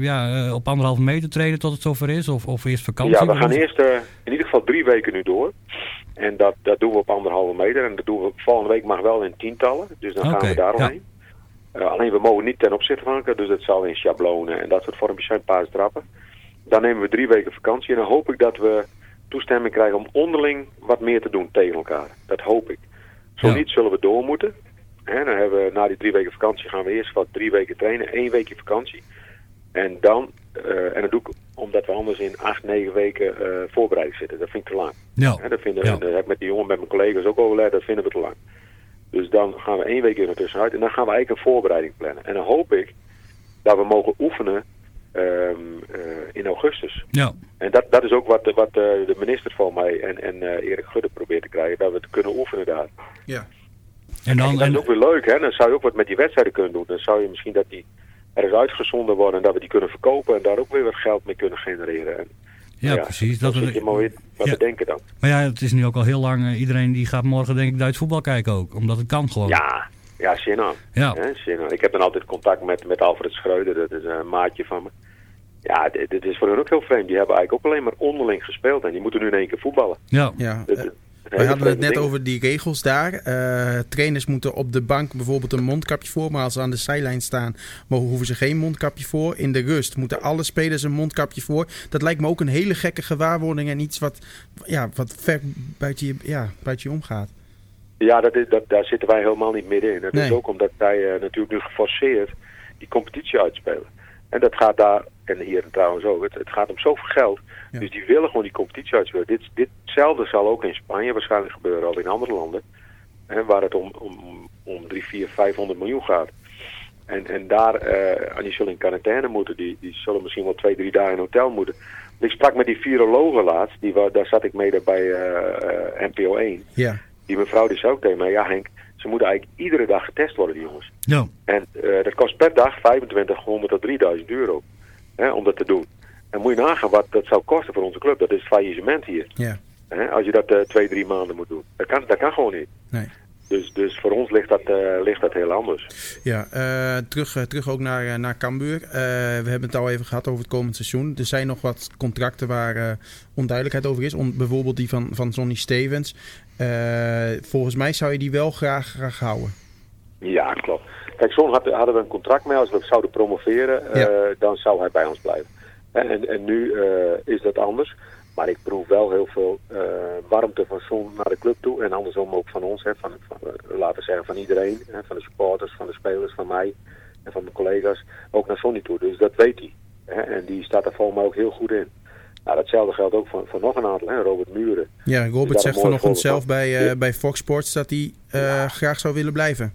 ja, op anderhalve meter trainen tot het zover is? Of, of eerst vakantie? Ja, we gaan eerst in ieder geval drie weken nu door. En dat, dat doen we op anderhalve meter. En dat doen we volgende week mag wel in tientallen. Dus dan gaan we daar omheen. Ja. Uh, alleen we mogen niet ten opzichte van elkaar. Dus dat zal in schablonen en dat soort vormpjes zijn, paastrappen. Dan nemen we drie weken vakantie. En dan hoop ik dat we toestemming krijgen om onderling wat meer te doen tegen elkaar. Dat hoop ik. Zo niet zullen we door moeten. He, dan hebben we na die drie weken vakantie gaan we eerst wat drie weken trainen. één weekje vakantie. En dan, uh, en dat doe ik omdat we anders in acht, negen weken uh, voorbereiding zitten. Dat vind ik te lang. Ja. Dat, vinden, ja. dat heb ik met die jongen, met mijn collega's ook overlegd, dat vinden we te lang. Dus dan gaan we één week er tussenuit en dan gaan we eigenlijk een voorbereiding plannen. En dan hoop ik dat we mogen oefenen um, uh, in augustus. Ja. En dat, dat is ook wat, wat uh, de minister van mij en, en Erik Gudde probeert te krijgen, dat we het kunnen oefenen daar. Ja. En, dan, en dat is ook weer leuk, hè? Dan zou je ook wat met die wedstrijden kunnen doen. Dan zou je misschien dat die ergens uitgezonden worden en dat we die kunnen verkopen en daar ook weer wat geld mee kunnen genereren. En, ja, ja, precies. Dat is mooi wat ja. we denken dan. Maar ja, het is nu ook al heel lang, uh, iedereen die gaat morgen denk ik Duits voetbal kijken ook, omdat het kan gewoon. Ja, ja, Shinna. Ja. Hè, Ik heb dan altijd contact met, met Alfred Schreuder, dat is een maatje van me. Ja, dit, dit is voor hen ook heel vreemd. Die hebben eigenlijk ook alleen maar onderling gespeeld en die moeten nu in één keer voetballen. Ja. ja. Dat, we hadden het net ding. over die regels daar. Uh, trainers moeten op de bank bijvoorbeeld een mondkapje voor. Maar als ze aan de zijlijn staan, hoeven ze geen mondkapje voor. In de rust moeten alle spelers een mondkapje voor. Dat lijkt me ook een hele gekke gewaarwording. En iets wat, ja, wat ver buiten je, ja, buiten je omgaat. Ja, dat is, dat, daar zitten wij helemaal niet middenin. Dat nee. is ook omdat wij uh, natuurlijk nu geforceerd die competitie uitspelen. En dat gaat daar, en hier trouwens ook, het, het gaat om zoveel geld. Ja. Dus die willen gewoon die competitie uitspelen. Dit, ditzelfde zal ook in Spanje waarschijnlijk gebeuren, al in andere landen. Hè, waar het om, om, om 3, 4, 500 miljoen gaat. En, en daar, uh, die zullen in quarantaine moeten. Die, die zullen misschien wel twee, drie dagen in hotel moeten. Ik sprak met die virologen laatst. Die, daar zat ik mee bij uh, uh, NPO 1. Ja. Die mevrouw die zei ook tegen mij, ja Henk, ze moeten eigenlijk iedere dag getest worden, die jongens. Ja. En dat kost per dag 2500 tot 3000 euro hè, om dat te doen. En moet je nagaan wat dat zou kosten voor onze club. Dat is faillissement hier. Ja. Hè, als je dat uh, twee, drie maanden moet doen. Dat kan, dat kan gewoon niet. Nee. Dus, dus voor ons ligt dat, uh, ligt dat heel anders. Ja, uh, terug, uh, terug ook naar, naar Cambuur. we hebben het al even gehad over het komend seizoen. Er zijn nog wat contracten waar onduidelijkheid over is. Om, bijvoorbeeld die van, van Sonny Stevens. volgens mij zou je die wel graag, graag houden. Ja, klopt. Kijk, Son had, hadden we een contract mee. Als we zouden promoveren, ja. dan zou hij bij ons blijven. En, en nu is dat anders. Maar ik proef wel heel veel uh, warmte van Son naar de club toe. En andersom ook van ons. Hè, van, van, laten we zeggen van iedereen. Hè, van de supporters, van de spelers, van mij. En van mijn collega's. Ook naar Sonny toe. Dus dat weet hij. Hè, en die staat er volgens mij ook heel goed in. Nou, datzelfde geldt ook voor, voor nog een aantal. Hè, Robert Muren. Ja, Robert zegt vanochtend zelf bij, uh, bij Fox Sports dat hij ja. graag zou willen blijven.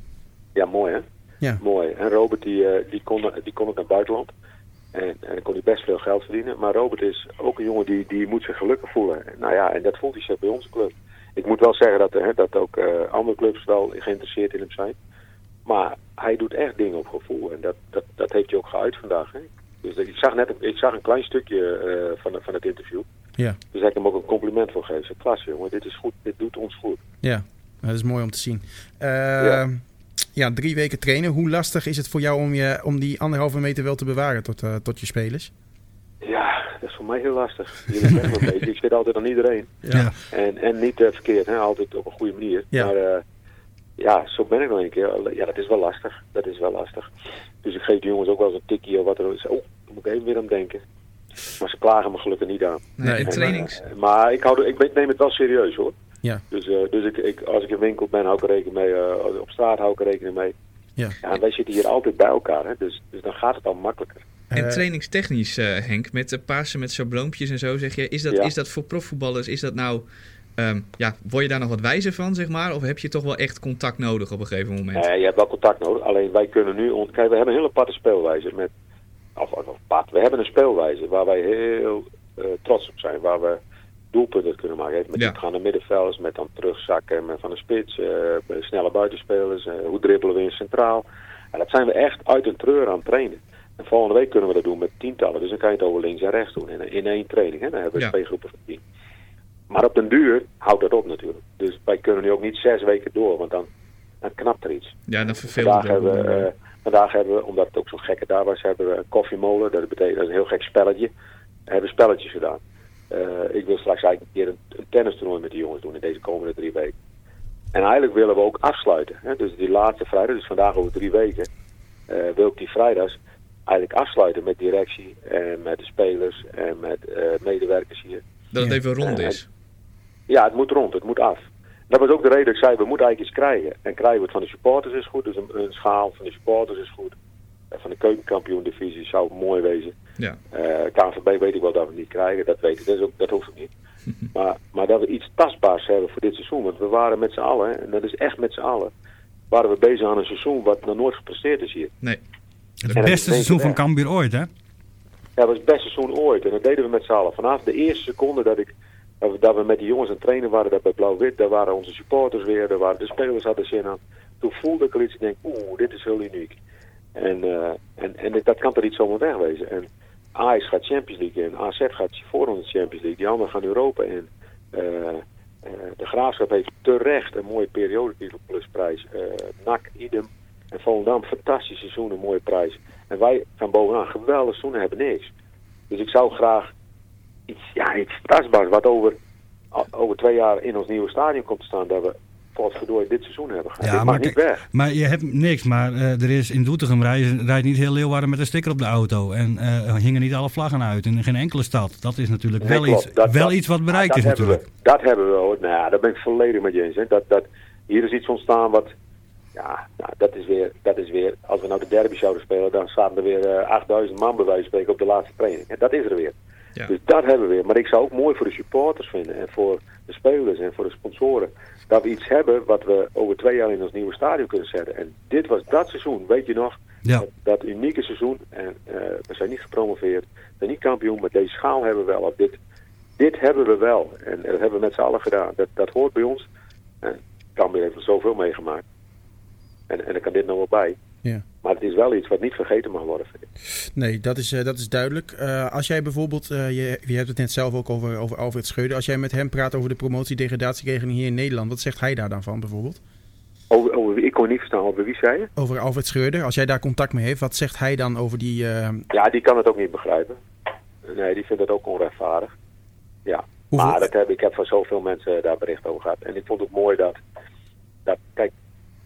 Ja, mooi hè. Ja. Mooi. En Robert die, die, kon, die kon ook naar het buitenland. En, en dan kon hij best veel geld verdienen. Maar Robert is ook een jongen die, die moet zich gelukkig voelen. Nou ja, en dat voelt hij zich bij onze club. Ik moet wel zeggen dat, hè, dat ook uh, andere clubs wel geïnteresseerd in hem zijn. Maar hij doet echt dingen op gevoel. En dat, dat, dat heeft hij ook geuit vandaag. Hè. Dus ik zag net ik zag een klein stukje uh, van, van het interview. Ja. Dus ik hem ook een compliment voor geven. Klasse jongen, dit is goed. Dit doet ons goed. Ja, dat is mooi om te zien. Uh, ja ja, drie weken trainen. Hoe lastig is het voor jou om, je, om die anderhalve meter wel te bewaren tot, uh, tot je spelers? Ja, dat is voor mij heel lastig. een beetje. Ik zit altijd aan iedereen. Ja. En, en niet uh, verkeerd, hè? altijd op een goede manier. Ja. Maar uh, ja, zo ben ik nog een keer. Ja, dat is wel lastig. Dat is wel lastig. Dus ik geef de jongens ook wel eens een tikje of wat er is. Oh, daar moet ik even weer aan denken. Maar ze klagen me gelukkig niet aan. Nee, en, trainings. Maar, maar ik, hou, ik neem het wel serieus hoor. Ja. Dus, uh, dus ik, ik, als ik in winkel ben, hou ik er rekening mee. Uh, op straat hou ik er rekening mee. Ja. ja. En wij zitten hier altijd bij elkaar, hè? Dus, dus dan gaat het al makkelijker. En trainingstechnisch, uh, Henk, met de Pasen met schabloompjes en zo, zeg je, is dat, ja. is dat voor profvoetballers, is dat nou, um, ja, word je daar nog wat wijzer van, zeg maar? Of heb je toch wel echt contact nodig op een gegeven moment? Nee, je hebt wel contact nodig, alleen wij kunnen nu, kijk, we hebben een hele aparte speelwijze met, of, of we hebben een speelwijze waar wij heel uh, trots op zijn, waar we doelpunten kunnen maken. Met ja. gaan middenvelders, met dan terugzakken met van de spits, uh, snelle buitenspelers, uh, hoe dribbelen we in centraal. En dat zijn we echt uit een treur aan het trainen. En volgende week kunnen we dat doen met tientallen. Dus dan kan je het over links en rechts doen in, in één training. Hè? Dan hebben we twee groepen van tien. Maar op den duur houdt dat op natuurlijk. Dus wij kunnen nu ook niet zes weken door, want dan, dan knapt er iets. Ja, dan verveelt het hebben we, uh, Vandaag hebben we, omdat het ook zo'n gekke daar was, hebben we een koffiemolen. Dat betekent dat is een heel gek spelletje. We hebben spelletjes gedaan. Uh, ik wil straks eigenlijk een keer een, een tennistoernooi met die jongens doen in deze komende drie weken. En eigenlijk willen we ook afsluiten. Hè? Dus die laatste vrijdag, dus vandaag over drie weken, uh, wil ik die vrijdags eigenlijk afsluiten met directie en met de spelers en met uh, medewerkers hier. Dat het even rond is. ja, het moet rond, het moet af. Dat was ook de reden dat ik zei, we moeten eigenlijk iets krijgen. En krijgen we het van de supporters is goed, dus een, een schaal van de supporters is goed. En van de keukenkampioen divisie zou mooi wezen. Ja. Uh, KNVB weet ik wel dat we het niet krijgen, dat weet ik, dat, is ook, dat hoeft ook niet. maar, maar dat we iets tastbaars hebben voor dit seizoen. Want we waren met z'n allen, en dat is echt met z'n allen, waren we bezig aan een seizoen wat nog nooit gepresteerd is hier. Nee. Het en beste seizoen van Cambuur ooit, hè? Ja, dat was het beste seizoen ooit. En dat deden we met z'n allen. Vanaf de eerste seconde dat, ik, dat, we, dat we met die jongens aan het trainen waren, dat bij Blauw-Wit, daar waren onze supporters weer, daar waren de spelers hadden zin aan. Toen voelde ik al iets en denk, oeh, dit is heel uniek. En, uh, en, en dat kan er niet zomaar wegwezen. En Ajax gaat Champions League in, AZ gaat voorronde Champions League, die anderen gaan Europa in. Uh, uh, de Graafschap heeft terecht een mooie periodetitel plusprijs. NAC, idem. En Volendam, fantastisch seizoen, een mooie prijs. En wij van bovenaan, geweldig seizoen, hebben niks. Dus ik zou graag iets, ja, iets tastbaars, wat over, over twee jaar in ons nieuwe stadion komt te staan, dat we potverdorie dit seizoen hebben gehad. Ja, maar, niet weg. maar je hebt niks, maar uh, er is in Doetinchem rijdt, rijdt niet heel Leeuwarden met een sticker op de auto. En uh, hingen niet alle vlaggen uit in geen enkele stad. Dat is natuurlijk nee, wel, iets, dat, wel dat, iets wat bereikt is natuurlijk. We, dat hebben we hoor. Nou ja, daar ben ik volledig met je eens. Hè. Dat, dat, hier is iets ontstaan wat... Ja, nou, dat, is weer, dat is weer... Als we nou de derby zouden spelen, dan staan er weer uh, 8000 man bij wijze van spreken op de laatste training. En dat is er weer. Ja. Dus dat hebben we weer. Maar ik zou ook mooi voor de supporters vinden. En voor de spelers en voor de sponsoren dat we iets hebben wat we over twee jaar in ons nieuwe stadion kunnen zetten. En dit was dat seizoen, weet je nog? Ja. Dat, dat, unieke seizoen. En uh, we zijn niet gepromoveerd, we zijn niet kampioen, maar deze schaal hebben we wel. Op dit, dit hebben we wel. En dat hebben we met z'n allen gedaan. Dat, dat hoort bij ons. En Cambuur heeft er zoveel meegemaakt. En, en er kan dit nog wel bij. Ja. Maar het is wel iets wat niet vergeten mag worden. Nee, dat is, uh, dat is duidelijk. Uh, als jij bijvoorbeeld, uh, je, je hebt het net zelf ook over, over Alfred Schreuder. Als jij met hem praat over de promotie-degradatieregeling hier in Nederland, wat zegt hij daar dan van bijvoorbeeld? Over, over, ik kon niet verstaan, over wie zei je? Over Alfred Schreuder. Als jij daar contact mee heeft, wat zegt hij dan over die... Ja, die kan het ook niet begrijpen. Nee, die vindt het ook onrechtvaardig. Ja, Hoeveel... maar dat heb, ik heb van zoveel mensen daar bericht over gehad. En ik vond het mooi dat, dat kijk,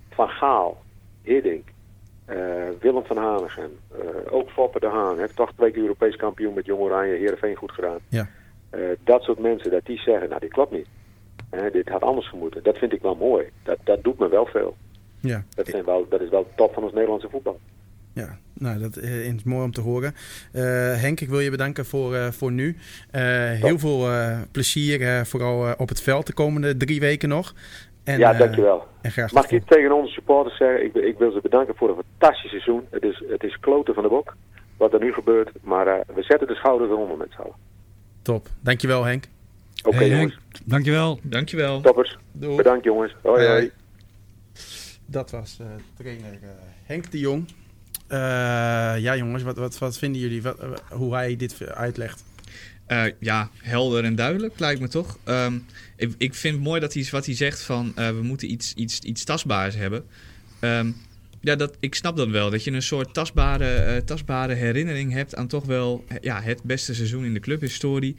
Van Gaal, Hiddink, Willem van Hanegem, uh, ook Foppe de Haan, heeft toch twee keer Europees kampioen met Jong Oranje, Heerenveen goed gedaan. Ja. Uh, dat soort mensen, dat die zeggen, nou dit klopt niet. dit had anders gemoeten. Dat vind ik wel mooi. Dat, dat doet me wel veel. Ja. Dat, zijn wel, dat is wel top van ons Nederlandse voetbal. Ja, nou, dat is mooi om te horen. Uh, Henk, ik wil je bedanken voor, uh, voor nu. Uh, heel veel plezier, vooral op het veld de komende drie weken nog. En, ja, dankjewel. En graag Mag ik tegen onze supporters zeggen, ik, ik, wil ze bedanken voor een fantastisch seizoen. Het is, het is kloten van de bok, wat er nu gebeurt. Maar we zetten de schouders eronder met z'n allen. Top, dankjewel Henk. Oké okay, hey, jongens. Henk, dankjewel. Dankjewel. Toppers. Doei. Bedankt jongens. Hoi hoi. hoi. Dat was trainer Henk de Jong. Uh, ja, jongens, wat, wat, wat vinden jullie? Wat, uh, hoe hij dit uitlegt? Uh, ja, helder en duidelijk lijkt me toch. Um, ik, ik vind het mooi dat hij, wat hij zegt van we moeten iets, iets, iets tastbaars hebben. Um, ja, dat, ik snap dat wel. Dat je een soort tastbare, tastbare herinnering hebt aan toch wel ja, het beste seizoen in de clubhistorie.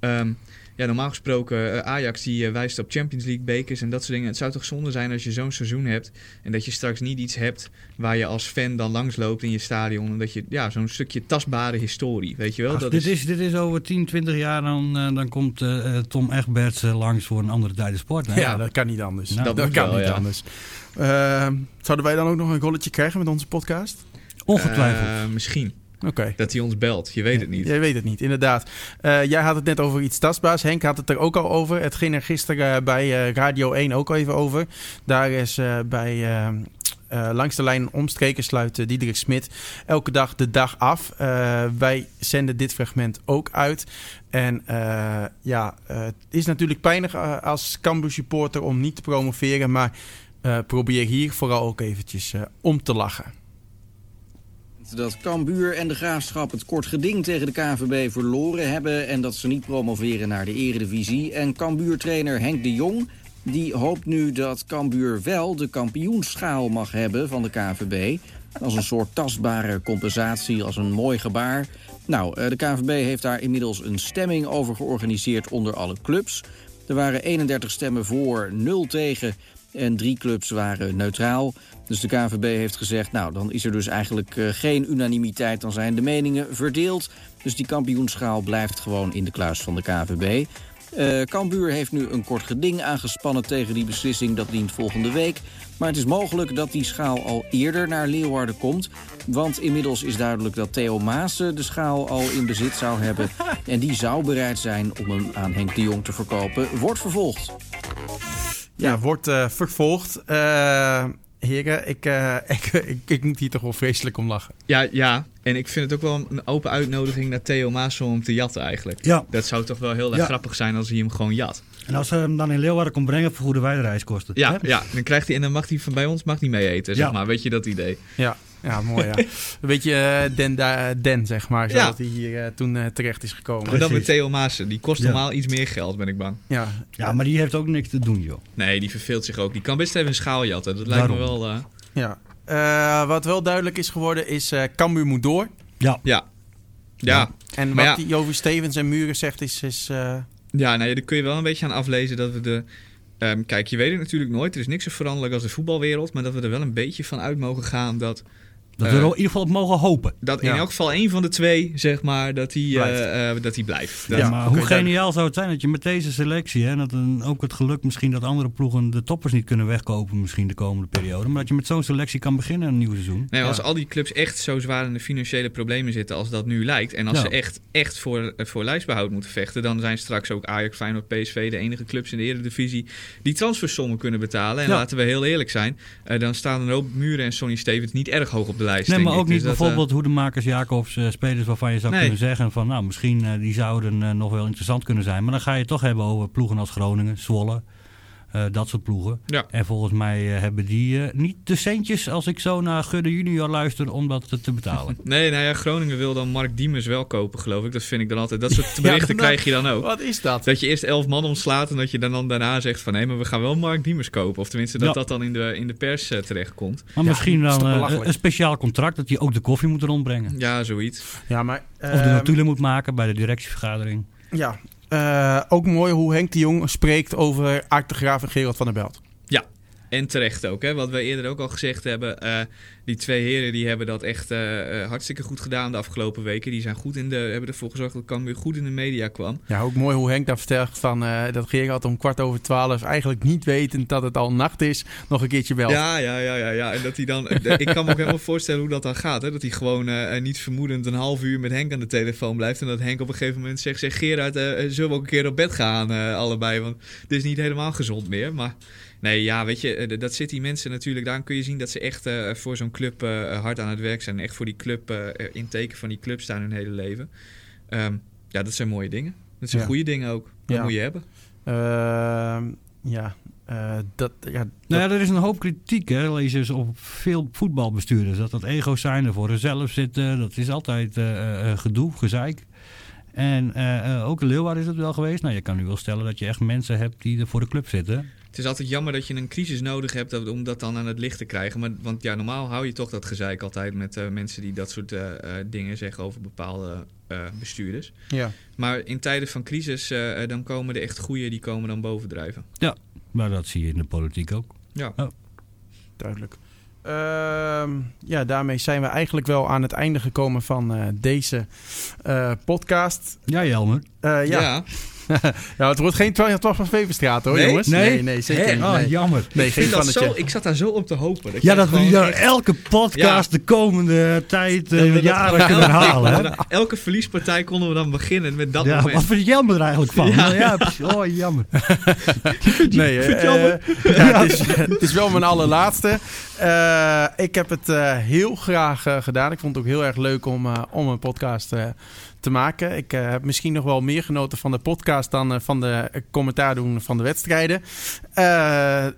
Um, ja, normaal gesproken, uh, Ajax die uh, wijst op Champions League bekers en dat soort dingen. Het zou toch zonde zijn als je zo'n seizoen hebt en dat je straks niet iets hebt waar je als fan dan langs loopt in je stadion. En dat je, ja, zo'n stukje tastbare historie, weet je wel. Ach, dat dit, is... Is, dit is over 10, 20 jaar, dan, uh, dan komt Tom Egberts langs voor een andere tijden sport. Hè? Ja, dat kan niet anders. Nou, dat, dat kan wel, niet ja. anders. zouden wij dan ook nog een golletje krijgen met onze podcast? Ongetwijfeld. misschien. Okay. Dat hij ons belt. Je weet ja, het niet. Jij weet het niet, inderdaad. Uh, jij had het net over iets tastbaars. Henk had het er ook al over. Het ging er gisteren bij uh, Radio 1 ook al even over. Daar is uh, bij Langs de Lijn omstreken sluit Diederik Smit elke dag de dag af. wij zenden dit fragment ook uit. En ja, het is natuurlijk pijnig als Cambuur supporter om niet te promoveren. Maar probeer hier vooral ook eventjes om te lachen. Dat Cambuur en de Graafschap het kort geding tegen de KVB verloren hebben... en dat ze niet promoveren naar de eredivisie. En Cambuur-trainer Henk de Jong die hoopt nu dat Cambuur wel de kampioensschaal mag hebben van de KVB... als een soort tastbare compensatie, als een mooi gebaar. Nou, eh, de KVB heeft daar inmiddels een stemming over georganiseerd onder alle clubs. Er waren 31 stemmen voor, 0 tegen en drie clubs waren neutraal. Dus de KVB heeft gezegd, nou, dan is er dus eigenlijk uh, geen unanimiteit. Dan zijn de meningen verdeeld. Dus die kampioenschaal blijft gewoon in de kluis van de KVB. Uh, Cambuur heeft nu een kort geding aangespannen tegen die beslissing. Dat dient volgende week. Maar het is mogelijk dat die schaal al eerder naar Leeuwarden komt. Want inmiddels is duidelijk dat Theo Maassen de schaal al in bezit zou hebben. En die zou bereid zijn om hem aan Henk de Jong te verkopen. Wordt vervolgd. Ja, wordt uh, vervolgd. Uh, heren, ik, uh, ik, ik, ik, moet hier toch wel vreselijk om lachen. Ja, ja, en ik vind het ook wel een open uitnodiging naar Theo Maas om te jatten eigenlijk. Ja. Dat zou toch wel heel erg grappig zijn als hij hem gewoon jat. En als ze hem dan in Leeuwarden komt brengen, vergoeden wij de reiskosten. Ja, ja, dan krijgt hij en dan mag hij van bij ons mag niet mee eten, zeg maar. Weet je dat idee? Ja. Ja, mooi ja. Een beetje uh, Den, Den, zeg maar, zodat ja. hij hier uh, toen uh, terecht is gekomen. En dan met Theo Maassen. Die kost normaal iets meer geld, ben ik bang. Ja. ja, maar die heeft ook niks te doen, joh. Nee, die verveelt zich ook. Die kan best even een schaal jatten. Dat lijkt Daarom. me wel... Ja. wat wel duidelijk is geworden is Cambuur moet door. Ja. Ja. Ja. En maar wat ja. die Jovi Stevens en Muren zegt is... is Ja, nou ja, daar kun je wel een beetje aan aflezen dat we de... Um, kijk, je weet het natuurlijk nooit. Er is niks zo veranderlijk als de voetbalwereld. Maar dat we er wel een beetje van uit mogen gaan dat... Dat we er in ieder geval op mogen hopen. Dat in elk geval één van de twee, zeg maar, dat hij blijft. Uh, uh, dat hij blijft. Ja, dat, maar hoe geniaal zou het zijn dat je met deze selectie... Hè, dat een, ook het geluk misschien dat andere ploegen de toppers niet kunnen wegkopen... misschien de komende periode. Maar dat je met zo'n selectie kan beginnen een nieuw seizoen. Nee, als al die clubs echt zo zwaar in de financiële problemen zitten als dat nu lijkt... en als Ja. ze echt, echt voor, voor lijstbehoud moeten vechten... dan zijn straks ook Ajax, Feyenoord, PSV de enige clubs in de Eredivisie... die transfersommen kunnen betalen. En Ja. laten we heel eerlijk zijn... eh, dan staan er ook Muren en Sonny Stevens niet erg hoog op de lijst, Nee, maar ook niet Dus dat, eh, bijvoorbeeld Hoedemakers, Jacobs, eh, spelers waarvan je zou Nee. kunnen zeggen van nou misschien eh, die zouden nog wel interessant kunnen zijn. Maar dan ga je het toch hebben over ploegen als Groningen, Zwolle, eh, dat soort ploegen. Ja. En volgens mij eh, hebben die eh, niet de centjes als ik zo naar Gudde junior luister om dat te, betalen. Nee, nou ja, Groningen wil dan Mark Diemers wel kopen, geloof ik. Dat vind ik dan altijd. Dat soort Ja, berichten dan- krijg je dan ook. Wat is dat? Dat je eerst elf man ontslaat en dat je dan, dan daarna zegt van... hé, maar we gaan wel Mark Diemers kopen. Of tenminste dat Ja. dat dan in de, in de pers eh, terechtkomt. Maar Ja, misschien dan een speciaal contract dat hij ook de koffie moet rondbrengen. Ja, zoiets. Ja, maar... Of de ehm, notulen moet maken bij de directievergadering. Ja, ook mooi hoe Henk de Jong spreekt over Aart de Graaf en Gerald van der Belt. En terecht ook, hè? wat we eerder ook al gezegd hebben. eh, die twee heren die hebben dat echt eh, eh, hartstikke goed gedaan de afgelopen weken. Die zijn goed in de, hebben ervoor gezorgd dat Cambuur goed in de media kwam. Ja, ook mooi hoe Henk daar vertelt van, eh, dat Gerald om kwart over twaalf, eigenlijk niet wetend dat het al nacht is, nog een keertje belt. Ja, ja, ja, ja, ja. En dat hij dan. ik kan me ook helemaal voorstellen hoe dat dan gaat. Hè? Dat hij gewoon niet vermoedend een half uur met Henk aan de telefoon blijft. En dat Henk op een gegeven moment zegt: zeg Gerard, zullen we ook een keer op bed gaan, allebei? Want dit is niet helemaal gezond meer. Maar nee, ja, weet je, eh, dat zit die mensen natuurlijk. Daar kun je zien dat ze echt eh, voor zo'n club eh, hard aan het werk zijn. En echt voor die club, eh, in teken van die club staan hun hele leven. Ehm, ja, dat zijn mooie dingen. Dat zijn Ja. goede dingen ook. Dat Ja. moet je hebben. Ehm, ja, eh, dat, ja, dat- Nou ja, er is een hoop kritiek, hè, eens op veel voetbalbestuurders. Dat dat ego's zijn, er voor zichzelf zitten. Dat is altijd eh, eh, gedoe, gezeik. En ook in Leeuwarden is het wel geweest. Nou, je kan nu wel stellen dat je echt mensen hebt die er voor de club zitten. Het is altijd jammer dat je een crisis nodig hebt dat- om dat dan aan het licht te krijgen. Maar, want ja, normaal hou je toch dat gezeik altijd met eh, mensen die dat soort eh, eh, dingen zeggen over bepaalde eh, bestuurders. ja. Maar in tijden van crisis, dan komen de echt goeie, die komen dan bovendrijven. Maar dat zie je in de politiek ook. Ja. duidelijk. Ehm, ja, daarmee zijn we eigenlijk wel aan het einde gekomen van eh, deze eh, podcast. Ja, Jelmer. Eh, ja. ja, het wordt geen 12 van Vevenstraat hoor, Nee? jongens. Nee? nee, nee, zeker niet. Oh, jammer. Nee, ik, vind dat zo, ik zat daar zo op te hopen. Dat Ja, jij dat we die elke podcast de komende tijd, eh, jaren kunnen elke- halen. Hè? Elke verliespartij konden we dan beginnen met dat Ja, moment. wat vind Jelmer er eigenlijk van? Ja. Ja, oh, jammer. Nee, eh, vind je jammer? eh, ja, het, is, het is wel mijn allerlaatste. Ik heb het heel graag gedaan. Ik vond het ook heel erg leuk om, om een podcast te maken. Ik heb misschien nog wel meer genoten van de podcast dan van de commentaar doen van de wedstrijden.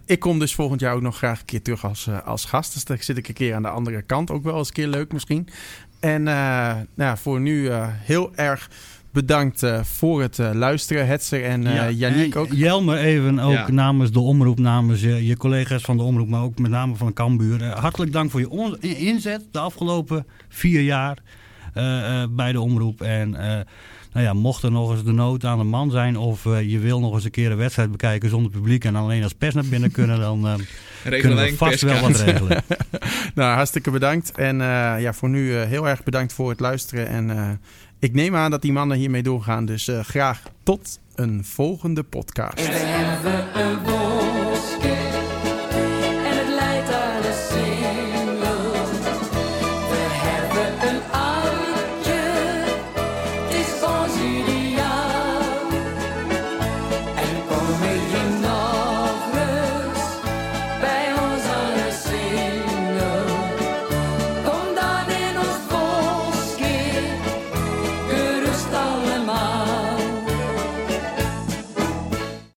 ik kom dus volgend jaar ook nog graag een keer terug als, als gast. Dus dan zit ik een keer aan de andere kant. Ook wel eens een keer leuk misschien. En nou, voor nu heel erg bedankt uh, voor het uh, luisteren. Hetzer en uh, ja, Yannick ook. Jelmer even ook ja. namens de omroep, namens je collega's van de omroep, maar ook met name van Cambuur. hartelijk dank voor je inzet de afgelopen vier jaar bij de omroep. En nou ja, mocht er nog eens de nood aan de man zijn of je wil nog eens een keer een wedstrijd bekijken zonder publiek en alleen als pers naar binnen kunnen, dan kunnen we vast wel wat regelen. nou, hartstikke bedankt. En ja, voor nu heel erg bedankt voor het luisteren en ik neem aan dat die mannen hiermee doorgaan. Dus uh, graag tot een volgende podcast.